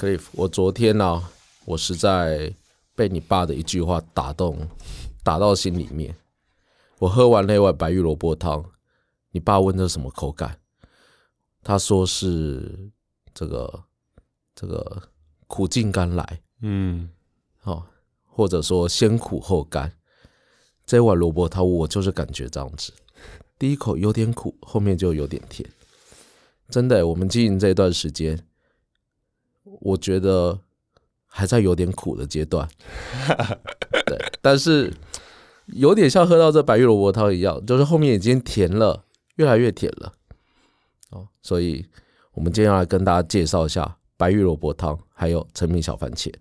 Cliff，我昨天呢、我实在被你爸的一句话打动，打到心里面。我喝完那碗白玉萝卜汤，你爸问这什么口感？他说是这个这个苦尽甘来，嗯，哦，或者说先苦后甘。这碗萝卜汤我就是感觉这样子，第一口有点苦，后面就有点甜。真的，我们经营这段时间，我觉得还在有点苦的阶段。对，但是有点像喝到这白玉萝卜汤一样，就是后面已经甜了，越来越甜了。哦，所以我们今天要来跟大家介绍一下白玉萝卜汤，还有陈米小番茄。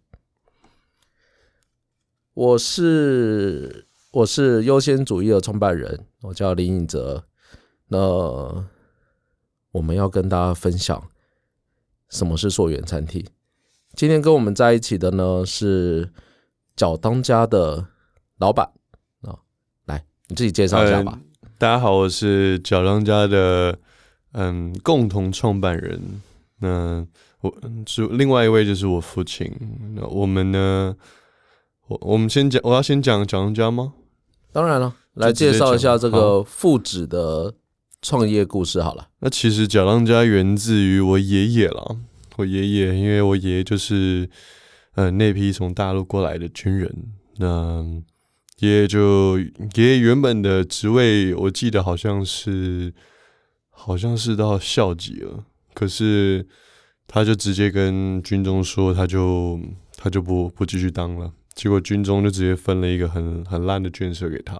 我是我是优先主义的创办人，我叫林颖哲。那我们要跟大家分享什么是溯源餐厅。今天跟我们在一起的呢是脚当家的老板啊、来你自己介绍一下吧。大家好，我是角当家的嗯共同创办人。那我嗯是另外一位就是我父亲。那我们呢，我我们先讲，我要先讲角当家吗？当然了，来介绍一下讲这个父子的创业故事好了。那其实角当家源自于我爷爷啦，我爷爷，因为我爷爷就是呃那批从大陆过来的军人。那爷爷就爷爷原本的职位，我记得好像是好像是到校级了，可是他就直接跟军中说，他就他就不不继续当了。结果军中就直接分了一个很很烂的眷舍给他，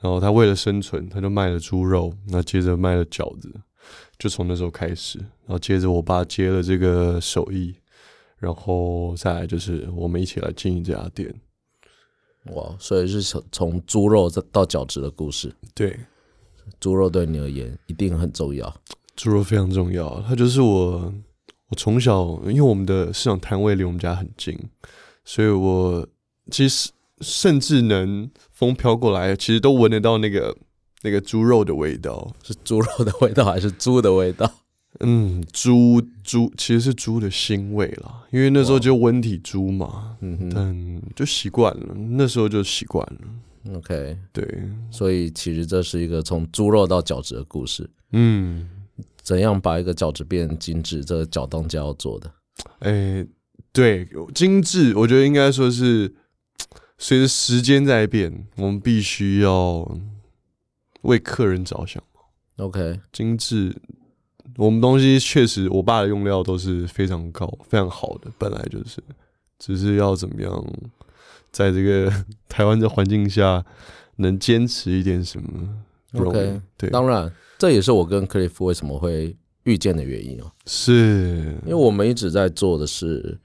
然后他为了生存，他就卖了猪肉，那接着卖了饺子，就从那时候开始，然后接着我爸接了这个手艺，然后再来就是我们一起来经营这家店。哇，所以是从从猪肉到饺子的故事。对，猪肉对你而言一定很重要。猪肉非常重要，它就是我我从小，因为我们的市场摊位离我们家很近，所以我其实甚至能风飘过来，其实都闻得到那个那个猪肉的味道。是猪肉的味道还是猪的味道？嗯，猪猪其实是猪的腥味啦，因为那时候就温体猪嘛，嗯哼但就习惯了，那时候就习惯了。，OK，对，所以其实这是一个从猪肉到饺子的故事。嗯，怎样把一个饺子变精致？这个饺当家要做的。诶、对，精致，我觉得应该说是随着时间在变，我们必须要为客人着想。OK，精致，我们东西确实，我爸的用料都是非常高、非常好的，本来就是，只是要怎么样，在这个 台湾的环境下，能坚持一点什么不容易 OK，对，当然，这也是我跟克利夫为什么会遇见的原因哦。是，因为我们一直在做的是，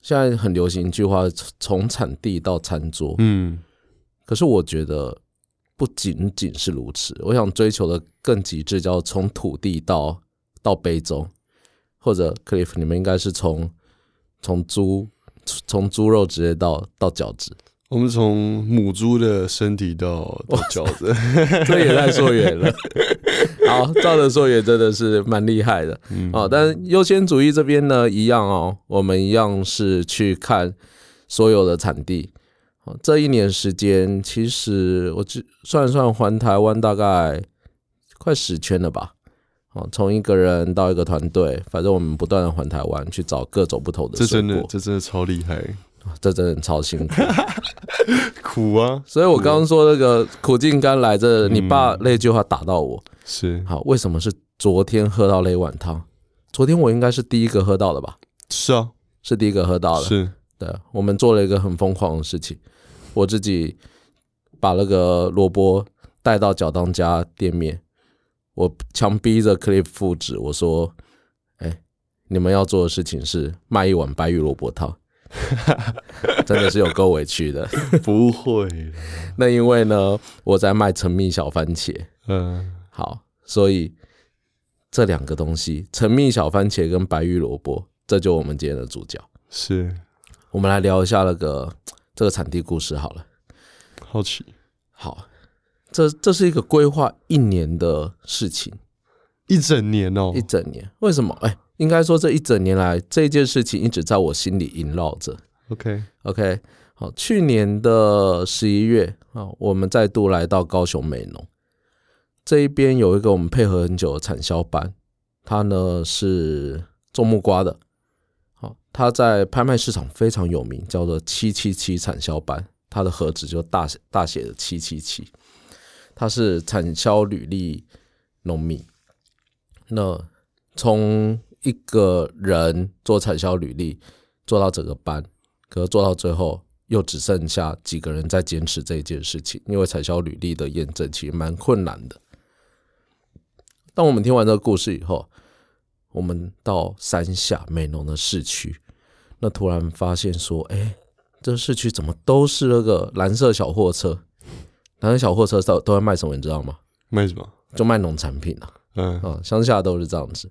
现在很流行一句话，从产地到餐桌。嗯，可是我觉得不仅仅是如此，我想追求的更极致，叫从土地到到杯中，或者 Cliff，你们应该是从从猪从猪肉直接到到饺子，我们从母猪的身体到到饺子，这也太溯源了。好，照着溯源真的是蛮厉害的。嗯，哦，但优先主义这边呢，一样哦，我们一样是去看所有的产地。哦，这一年时间，其实我只算一算环台湾大概快十圈了吧。哦，从一个人到一个团队，反正我们不断的环台湾去找各种不同的这，真的这真的超厉害，这真的超辛苦。苦啊，所以我刚刚说那个苦尽甘来，这你爸那句话打到我。是好，为什么是昨天喝到那碗汤？昨天我应该是第一个喝到的吧？是啊，是第一个喝到的。是，对，我们做了一个很疯狂的事情，我自己把那个萝卜带到脚当家店面，我强逼着 Cliff 父子，我说：“哎、你们要做的事情是卖一碗白玉萝卜汤。”真的是有够委屈的。不会，那因为呢，我在卖陈蜜小番茄，嗯，好，所以这两个东西，陈蜜小番茄跟白玉萝卜，这就我们今天的主角。是我们来聊一下那个这个产地故事好了。好奇，好，这这是一个规划一年的事情，一整年哦一，整年。为什么？哎、应该说这一整年来，这件事情一直在我心里萦绕着。OK，OK，好，去年的十一月啊，我们再度来到高雄美浓这一边，有一个我们配合很久的产销班，他呢是种木瓜的，他在拍卖市场非常有名，叫做七七七产销班，他的盒子就大写大写的七七七，他是产销履历农民，那从一个人做产销履历做到整个班。可是做到最后，又只剩下几个人在坚持这一件事情，因为产销履历的验证其实蛮困难的。当我们听完这个故事以后，我们到山下美浓的市区，那突然发现说，哎，这市区怎么都是那个蓝色小货车？蓝色小货车都都在卖什么？你知道吗？卖什么？就卖农产品啊。嗯，啊，乡下都是这样子。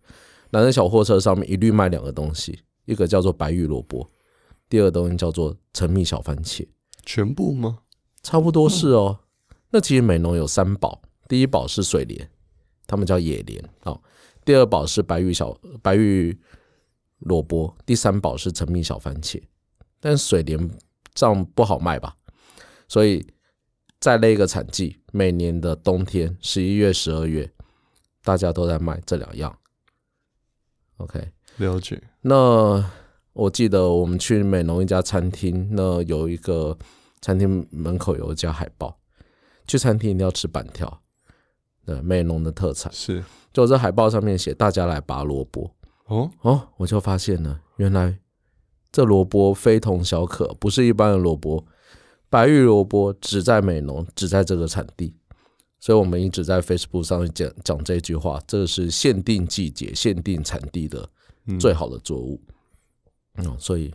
蓝色小货车上面一律卖两个东西，一个叫做白玉萝卜，第二个东西叫做陈蜜小番茄，全部吗？差不多是哦。那其实美农有三宝，第一宝是水莲，他们叫野莲哦。第二宝是白玉小白玉萝卜，第三宝是陈蜜小番茄。但水莲这样不好卖吧？所以在那个产季，每年的冬天十一月、十二月，大家都在卖这两样。OK，了解。那我记得我们去美浓一家餐厅，那有一个餐厅门口有一家海报，去餐厅一定要吃板条，对，美浓的特产。是就这海报上面写“大家来拔萝卜哦，”，哦，我就发现了，原来这萝卜非同小可，不是一般的萝卜，白玉萝卜只在美浓，只在这个产地。所以我们一直在 Facebook 上讲讲这句话，这是限定季节、限定产地的嗯最好的作物。嗯，所以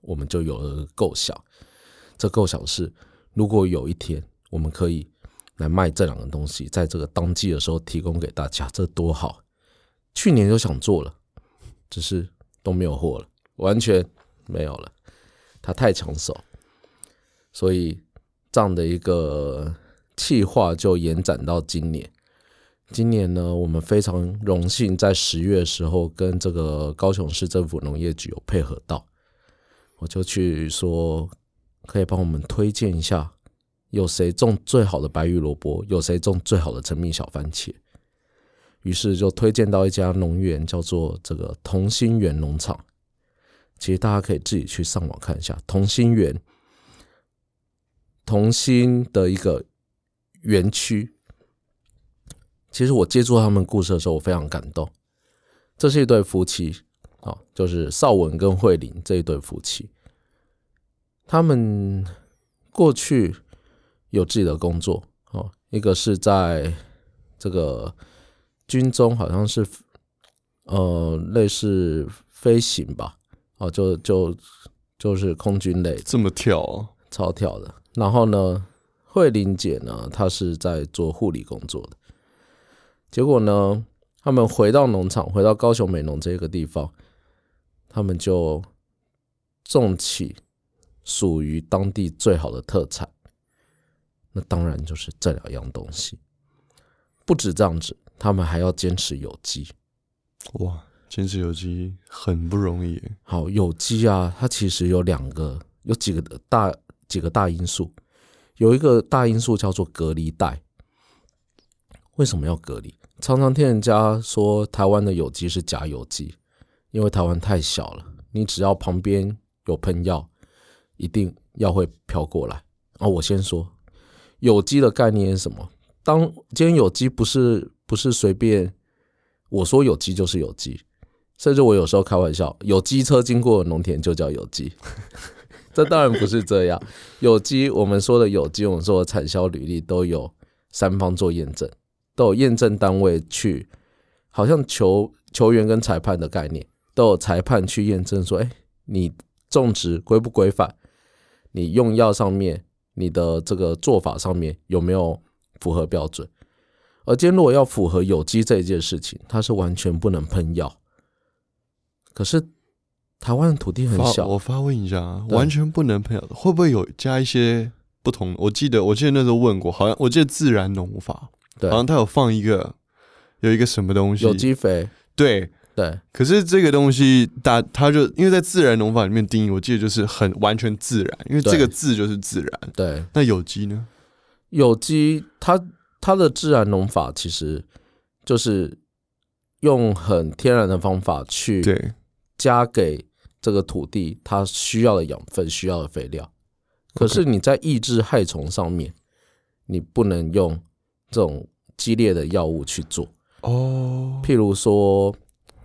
我们就有了个构想。这构想是，如果有一天我们可以来卖这两个东西，在这个当季的时候提供给大家，这多好！去年就想做了，只是都没有货了，完全没有了。它太抢手，所以这样的一个计划就延展到今年。今年呢，我们非常荣幸在十月的时候跟这个高雄市政府农业局有配合到，我就去说可以帮我们推荐一下，有谁种最好的白玉萝卜，有谁种最好的陈蜜小番茄。于是就推荐到一家农园，叫做这个同心园农场。其实大家可以自己去上网看一下同心园，同心的一个园区。其实我接触他们故事的时候，我非常感动。这是一对夫妻，啊，就是邵文跟慧玲这一对夫妻。他们过去有自己的工作，哦，一个是在这个军中，好像是呃类似飞行吧，哦，就就就是空军类这么跳哦，超跳的。然后呢，慧玲姐呢，她是在做护理工作的。结果呢，他们回到农场，回到高雄美浓这个地方，他们就种起属于当地最好的特产。那当然就是这两样东西。不止这样子，他们还要坚持有机。哇，坚持有机很不容易耶。好，有机啊，它其实有两个，有几个大几个大因素。有一个大因素叫做隔离带。为什么要隔离？常常听人家说台湾的有机是假有机，因为台湾太小了，你只要旁边有喷药，一定药会飘过来。哦，我先说，有机的概念是什么？当今天有机不是不是随便我说有机就是有机，甚至我有时候开玩笑，有机车经过农田就叫有机。这当然不是这样，有机我们说的有机，我们说的产销履历都有三方做验证，都有验证单位去，好像球球员跟裁判的概念，都有裁判去验证说，哎，你种植规不规范？你用药上面，你的这个做法上面有没有符合标准？而今天如果要符合有机这一件事情，它是完全不能喷药。可是台湾的土地很小，我发问一下啊，完全不能喷药，会不会有加一些不同？我记得我记得那时候问过，好像我记得自然农法，对好，像它有放一个有一个什么东西，有机肥，对，对可是这个东西大，它就因为在自然农法里面定义，我记得就是很完全自然，因为对这个字就是自然。对，那有机呢？有机它它的自然农法其实就是用很天然的方法去对，加给这个土地它需要的养分、需要的肥料。可是你在抑制害虫上面，你不能用这种激烈的药物去做。哦，譬如说，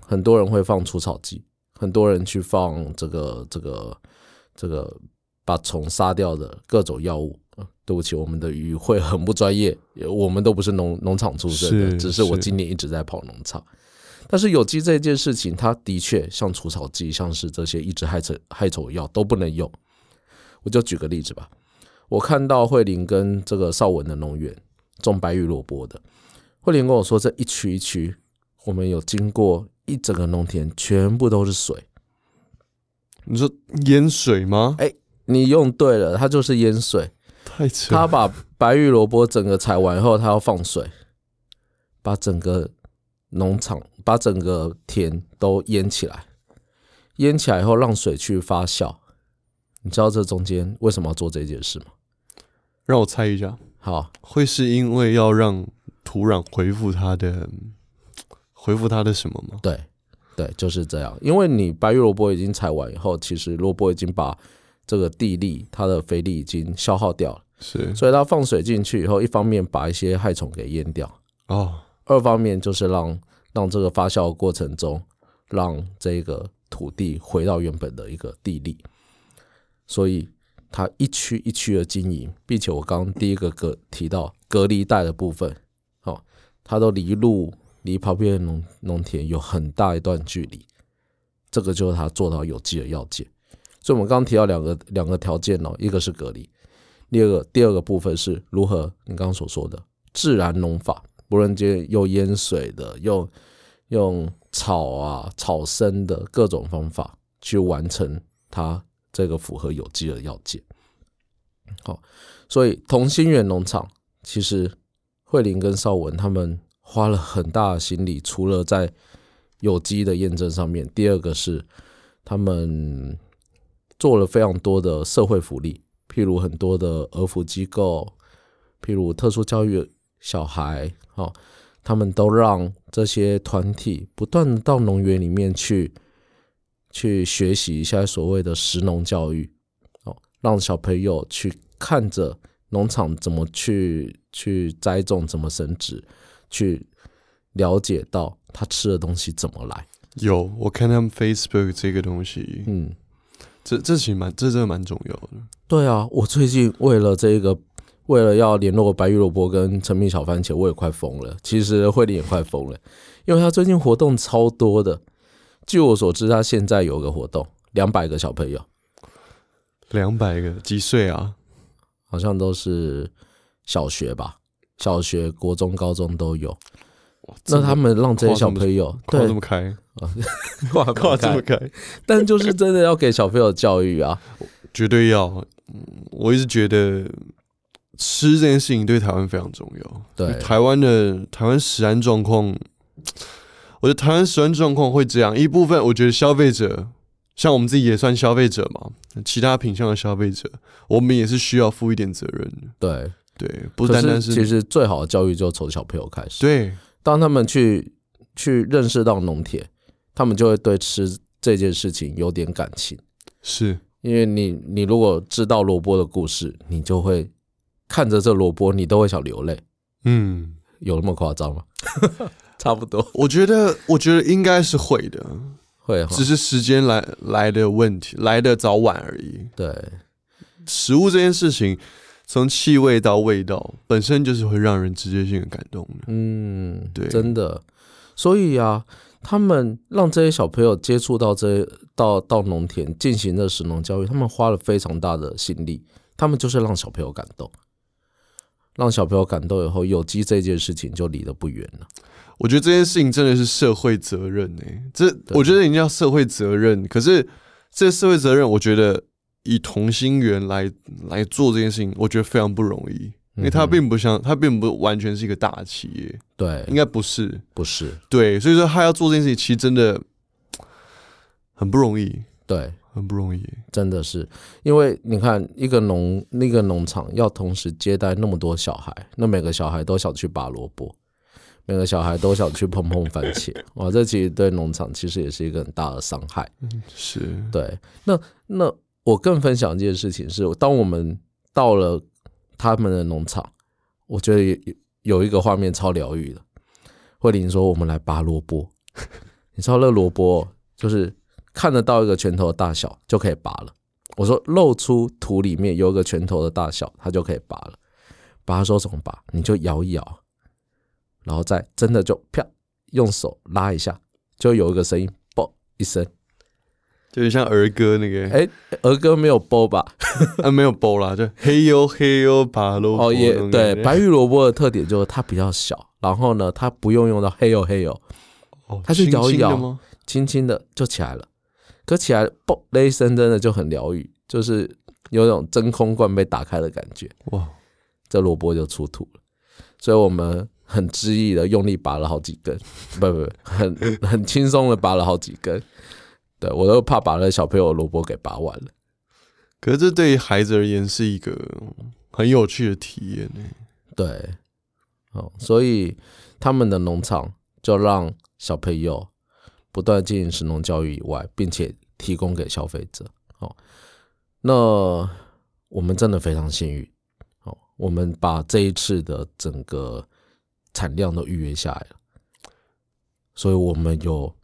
很多人会放除草剂，很多人去放这个这个这个把虫杀掉的各种药物。呃对不起，我们的语会很不专业，我们都不是农农场出身的，只是我今年一直在跑农场。但是有机这件事情，它的确像除草剂，像是这些抑制害虫害虫药都不能用。我就举个例子吧，我看到慧玲跟这个邵文的农园种白玉萝卜的，慧玲跟我说，这一区一区，我们有经过一整个农田，全部都是水。你说淹水吗？哎你用对了，它就是淹水。太扯。他把白玉萝卜整个采完后，他要放水，把整个农场、把整个田都淹起来。淹起来以后，让水去发酵。你知道这中间为什么要做这件事吗？让我猜一下，好，会是因为要让土壤恢复它的恢复它的什么吗？对，对，就是这样。因为你白玉萝卜已经采完以后，其实萝卜已经把这个地力、它的肥力已经消耗掉了，是。所以它放水进去以后，一方面把一些害虫给淹掉，哦，二方面就是让让这个发酵的过程中，让这个土地回到原本的一个地力，所以它一区一区的经营，并且我刚刚第一个隔提到隔离带的部分，哦，它都离路离旁边的农农田有很大一段距离，这个就是它做到有机的要件。所以我们刚刚提到两个两个条件哦，一个是隔离，第二个第二个部分是如何你刚刚所说的自然农法，不论接用淹水的，用用草啊草生的各种方法去完成它这个符合有机的要件。好，所以同心园农场其实慧玲跟邵文他们花了很大的心力，除了在有机的验证上面，第二个是他们做了非常多的社会福利，譬如很多的儿福机构，譬如特殊教育小孩，哦，他们都让这些团体不断的到农园里面去，去学习一下所谓的食农教育，哦，让小朋友去看着农场怎么去去栽种，怎么生殖，去了解到他吃的东西怎么来。有我看他们 Facebook 这个东西，嗯，这这其实蛮这真的蛮重要的。对啊，我最近为了这个，为了要联络白玉萝卜跟陈密小番茄，我也快疯了。其实慧玲也快疯了，因为他最近活动超多的。据我所知，他现在有个活动，两百个小朋友，两百个几岁啊？好像都是小学吧，小学、国中、高中都有。那他们让这些小朋友对跨这么开，跨跨 这么开，开，但就是真的要给小朋友教育啊。绝对要。嗯我一直觉得吃这件事情对台湾非常重要。对台湾的台湾食安状况，我觉得台湾食安状况会这样。一部分我觉得消费者，像我们自己也算消费者嘛，其他品相的消费者，我们也是需要负一点责任的。对，对，不单单是是其实最好的教育就从小朋友开始。对当他们去去认识到农田，他们就会对吃这件事情有点感情。是因为你你如果知道萝卜的故事，你就会看着这萝卜，你都会想流泪。嗯，有那么夸张吗？差不多我觉得我觉得应该是会的，会只。是时间来来的问题，来的早晚而已。对食物这件事情，从气味到味道，本身就是会让人直接性的感动的。嗯，对真的。所以啊，他们让这些小朋友接触到这到到农田进行的食农教育，他们花了非常大的心力，他们就是让小朋友感动，让小朋友感动以后，有机这件事情就离得不远了。我觉得这件事情真的是社会责任呢、这我觉得一定要社会责任。可是这社会责任，我觉得以同心圆来来做这件事情，我觉得非常不容易。因为它嗯哼并不像，它并不完全是一个大企业，对应，该不是。不是对，所以说他要做这件事情，其实真的很不容易，对，很不容易。真的是，因为你看一个农那个农场要同时接待那么多小孩，那每个小孩都想去拔萝卜，每个小孩都想去碰碰番茄，哇，这其实对农场其实也是一个很大的伤害。是，对，那那我更分享一件事情是，当我们到了他们的农场，我觉得有有一个画面超疗愈的。慧玲说：“我们来拔萝卜，你知道那萝卜就是看得到一个拳头的大小就可以拔了。”我说：“露出土里面有一个拳头的大小，它就可以拔了。”拔的时候怎么拔？你就摇一摇，然后再真的就啪用手拉一下，就有一个声音，啵一声。就有点像儿歌那个，哎、儿歌没有啵吧？啊，没有包啦，就嘿呦嘿呦拔萝卜哦，也对，白玉萝卜的特点就是它比较小，然后呢，它不用用到嘿呦嘿呦，哦它就摇一摇轻轻的就起来了。可起来啵那一声真的就很疗愈，就是有种真空罐被打开的感觉，哇，这萝卜就出土了。所以我们很恣意的用力拔了好几根，不不不，很 很轻松的拔了好几根。对我都怕把那小朋友萝卜给拔完了。可是这对于孩子而言是一个很有趣的体验呢。对，哦，所以他们的农场就让小朋友不断进行食农教育以外，并且提供给消费者。哦，那我们真的非常幸运，哦，我们把这一次的整个产量都预约下来了，所以我们有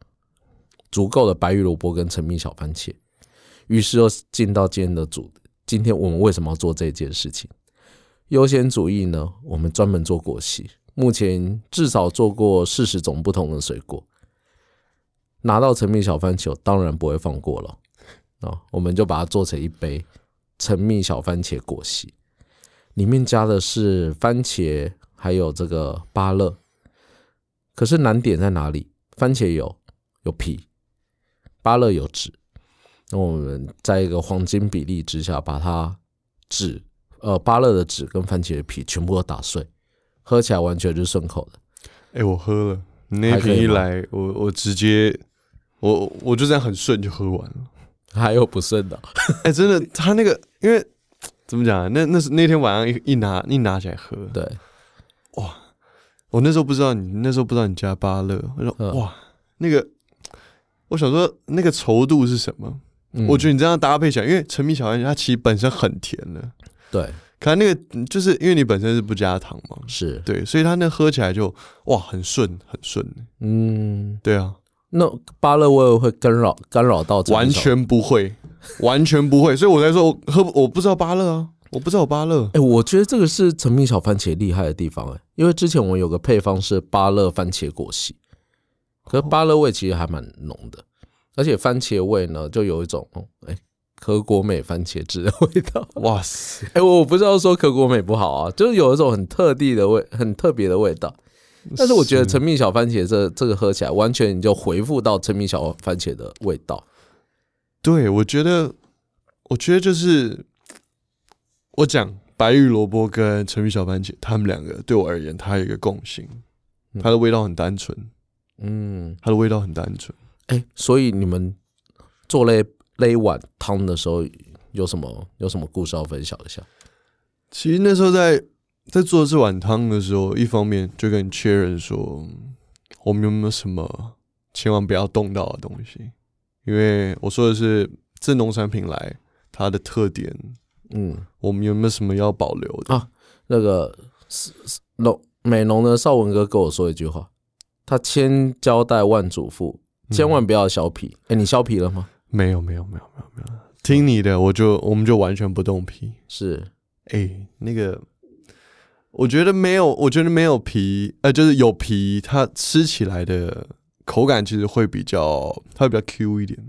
足够的白玉萝卜跟陈蜜小番茄。于是又进到今天的主，今天我们为什么要做这件事情？优先主义呢，我们专门做果昔，目前至少做过四十种不同的水果。拿到陈蜜小番茄，当然不会放过了啊、我们就把它做成一杯陈蜜小番茄果昔，里面加的是番茄，还有这个芭乐。可是难点在哪里？番茄有有皮，芭乐有籽。那我们在一个黄金比例之下，把它籽呃，芭乐的籽跟番茄的皮全部都打碎，喝起来完全就是顺口的。哎、我喝了，你那瓶一来，我我直接，我我就这样很顺就喝完了。还有不顺的哦，哎、真的，他那个因为怎么讲啊？那那是那天晚上一一拿一拿起来喝，对，哇我那时候不知道你那时候不知道你加芭乐，我说、嗯哇，那个我想说那个稠度是什么？嗯。我觉得你这样搭配起来，因为陈皮小番茄它其实本身很甜的，对。可能那个就是因为你本身是不加糖嘛，是，对，所以它那喝起来就哇很顺很顺，嗯，对啊，那芭乐味会干扰干扰到。完全不会，完全不会，所以我才说我喝我不知道芭乐啊，我不知道有芭乐，哎、我觉得这个是陈皮小番茄厉害的地方哎、因为之前我有个配方是芭乐番茄果昔，可是芭乐味其实还蛮浓的，而且番茄味呢就有一种哦，哎、可果美番茄汁的味道。哇塞，哎、我不知道说可果美不好啊，就是有一种很特地的味，很特别的味道。但是我觉得陈皮小番茄这这个喝起来，完全你就回复到陈皮小番茄的味道。对，我觉得，我觉得就是我讲白玉萝卜跟陈皮小番茄，他们两个对我而言，它有一个共性，嗯它的味道很单纯，嗯，它的味道很单纯。哎、所以你们做那那一碗汤的时候，有什么有什么故事要分享一下？其实那时候在在做这碗汤的时候，一方面就跟你确认说，我们有没有什么千万不要动到的东西，因为我说的是这农产品来它的特点，嗯，我们有没有什么要保留的？啊那个是是农美农的邵文哥跟我说一句话，他千交代万嘱咐，千万不要削皮。哎、你削皮了吗？没有，没有，没有，没有，没有。听你的，我就我们就完全不动皮。是，哎、那个，我觉得没有，我觉得没有皮，呃，就是有皮，它吃起来的口感其实会比较，它会比较 Q 一点，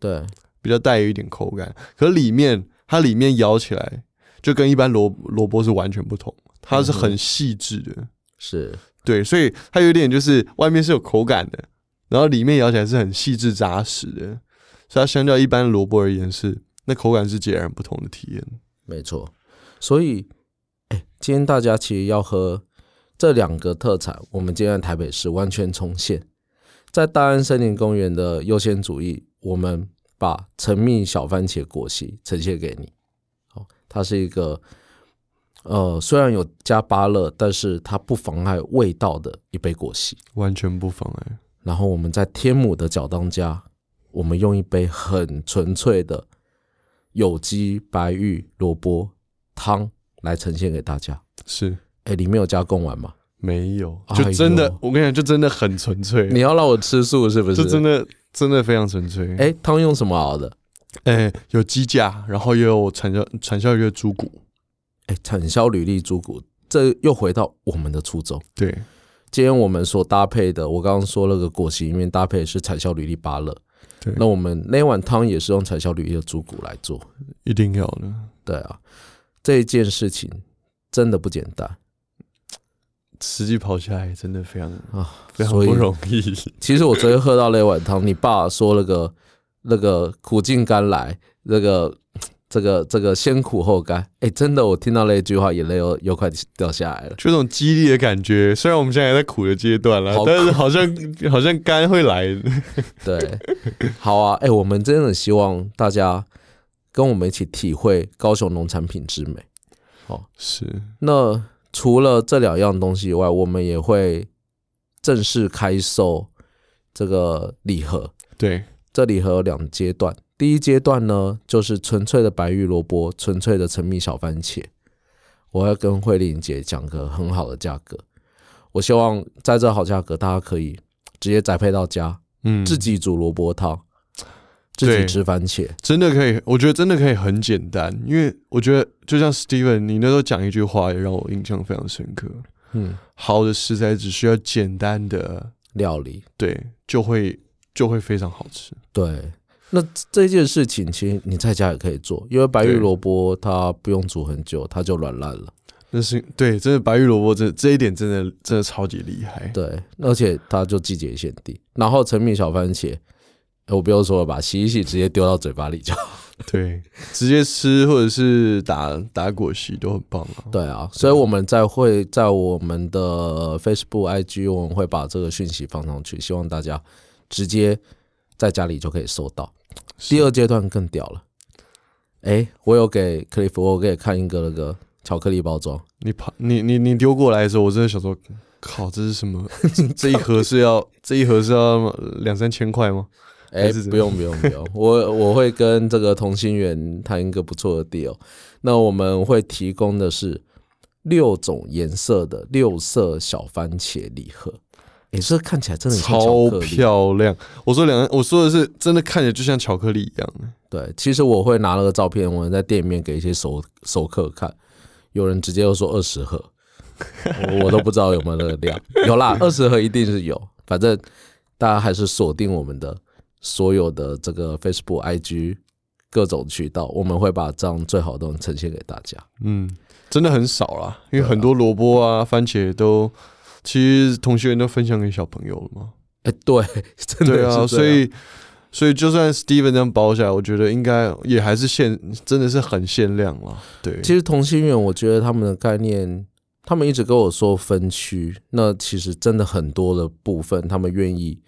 对，比较带有一点口感。可里面它里面咬起来就跟一般萝萝卜是完全不同，它是很细致的，是，对，所以它有点就是外面是有口感的，然后里面咬起来是很细致扎实的，所以它相较一般萝卜而言是那口感是截然不同的体验。没错。所以，哎、今天大家其实要喝这两个特产，我们今天在台北市完全重现，在大安森林公园的优先主义，我们把陈蜜小番茄果昔呈现给你。好，它是一个呃，虽然有加芭乐，但是它不妨碍味道的一杯果昔。完全不妨碍。然后我们在天母的角当家，我们用一杯很纯粹的有机白玉萝卜汤来呈现给大家。是哎，里面有加贡丸吗？没有，就真的，我跟你讲，就真的很纯粹，你要让我吃素是不是？就真的真的非常纯粹。哎，汤用什么熬的？哎、有鸡架，然后也有传销传销约猪骨，哎，产销履历猪骨，这又回到我们的初衷。对，今天我们所搭配的，我刚刚说那个果昔里面搭配的是产销履历芭乐，对那我们那碗汤也是用产销履历的猪骨来做。一定要的。对啊，这一件事情真的不简单 实际跑下来真的非常啊，非常不容易。其实我昨天喝到那碗汤，你爸说那个那个苦尽甘来，那个这个这个先苦后甘，哎，真的，我听到那一句话，眼泪又又快掉下来了。就那种激励的感觉，虽然我们现在还在苦的阶段了，但是好像 好像肝会来。对，好啊，哎，我们真的希望大家跟我们一起体会高雄农产品之美。是，那除了这两样东西以外，我们也会正式开售这个礼盒。对，这礼盒有两阶段，第一阶段呢，就是纯粹的白玉萝卜，纯粹的陈蜜小番茄。我要跟慧玲姐讲个很好的价格，我希望在这好价格，大家可以直接宅配到家，嗯，自己煮萝卜汤，自己吃番茄。真的可以，我觉得真的可以很简单，因为我觉得就像 Steven，你那时候讲一句话也让我印象非常深刻。嗯，好的食材只需要简单的，料理对，就会就会非常好吃。对。那这件事情其实你在家也可以做，因为白玉萝卜它不用煮很久，它就软烂了。那是对，真的白玉萝卜这这一点真的真的超级厉害。对，而且它就季节限定。然后成品小番茄，我不用说了吧，洗一洗直接丢到嘴巴里就好。对，直接吃或者是打打果昔都很棒啊。对啊，所以我们在会在我们的 Facebook、IG，我们会把这个讯息放上去，希望大家直接在家里就可以收到。第二阶段更屌了，哎，我有给克利夫，我给看一个那个巧克力包装，你跑你你你丢过来的时候，我真的想说，靠，这是什么？这一盒是要这一盒是要两三千块吗？哎不用不用不用，我我会跟这个同心圆谈一个不错的 deal。那我们会提供的是六种颜色的六色小番茄礼盒，哎，这看起来真的超。漂亮！我说两，我说的是真的看起来就像巧克力一样。对，其实我会拿那个照片，我在店里面给一些熟熟客看，有人直接就说二十盒，我我都不知道有没有那个量。有啦，二十盒一定是有，反正大家还是锁定我们的所有的这个 Facebook、IG 各种渠道，我们会把这样最好的东西呈现给大家。嗯，真的很少啦，因为很多萝卜啊、番茄都，其实同学们都分享给小朋友了吗。哎、对，真的对啊，所以所以就算 Steven 这样包下来，我觉得应该也还是限，真的是很限量了。对，其实同心圆，我觉得他们的概念，他们一直跟我说分区，那其实真的很多的部分，他们愿意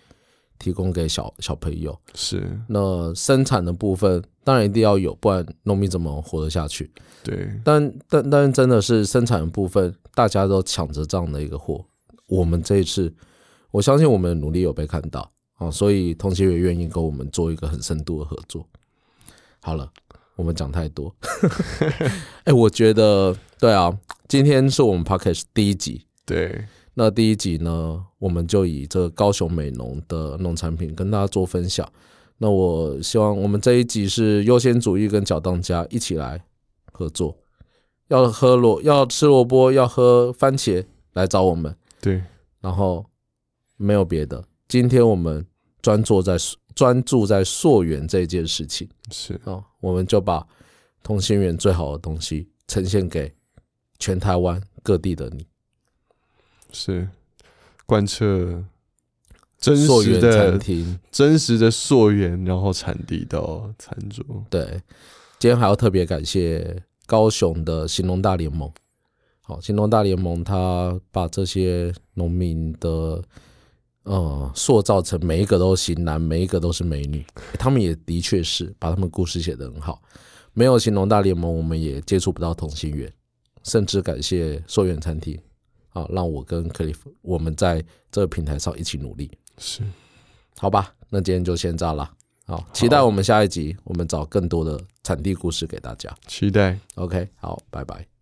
提供给小小朋友。是，那生产的部分当然一定要有，不然农民怎么活得下去？对，但但但真的是生产的部分，大家都抢着这样的一个货。我们这一次，我相信我们的努力有被看到啊，所以同心也愿意跟我们做一个很深度的合作。好了，我们讲太多。哎、我觉得对啊，今天是我们 podcast 第一集，对，那第一集呢，我们就以这高雄美浓的农产品跟大家做分享。那我希望我们这一集是优先主义跟脚当家一起来合作，要喝萝要吃萝卜要喝番茄来找我们，对，然后没有别的。今天我们专注在专注在溯源这件事情是，哦，我们就把同心圆最好的东西呈现给全台湾各地的你。是，贯彻真实溯源餐的、厅。真实的溯源，然后产地到餐桌。对，今天还要特别感谢高雄的行农大联盟好，新农大联盟他把这些农民的呃塑造成每一个都型男，每一个都是美女，他们也的确是把他们故事写得很好。没有新农大联盟，我们也接触不到同心圆，甚至感谢寿远餐厅啊，让我跟克里夫我们在这个平台上一起努力。是，好吧，那今天就先这样了。好，期待我们下一集，我们找更多的产地故事给大家。期待。OK，好，拜拜。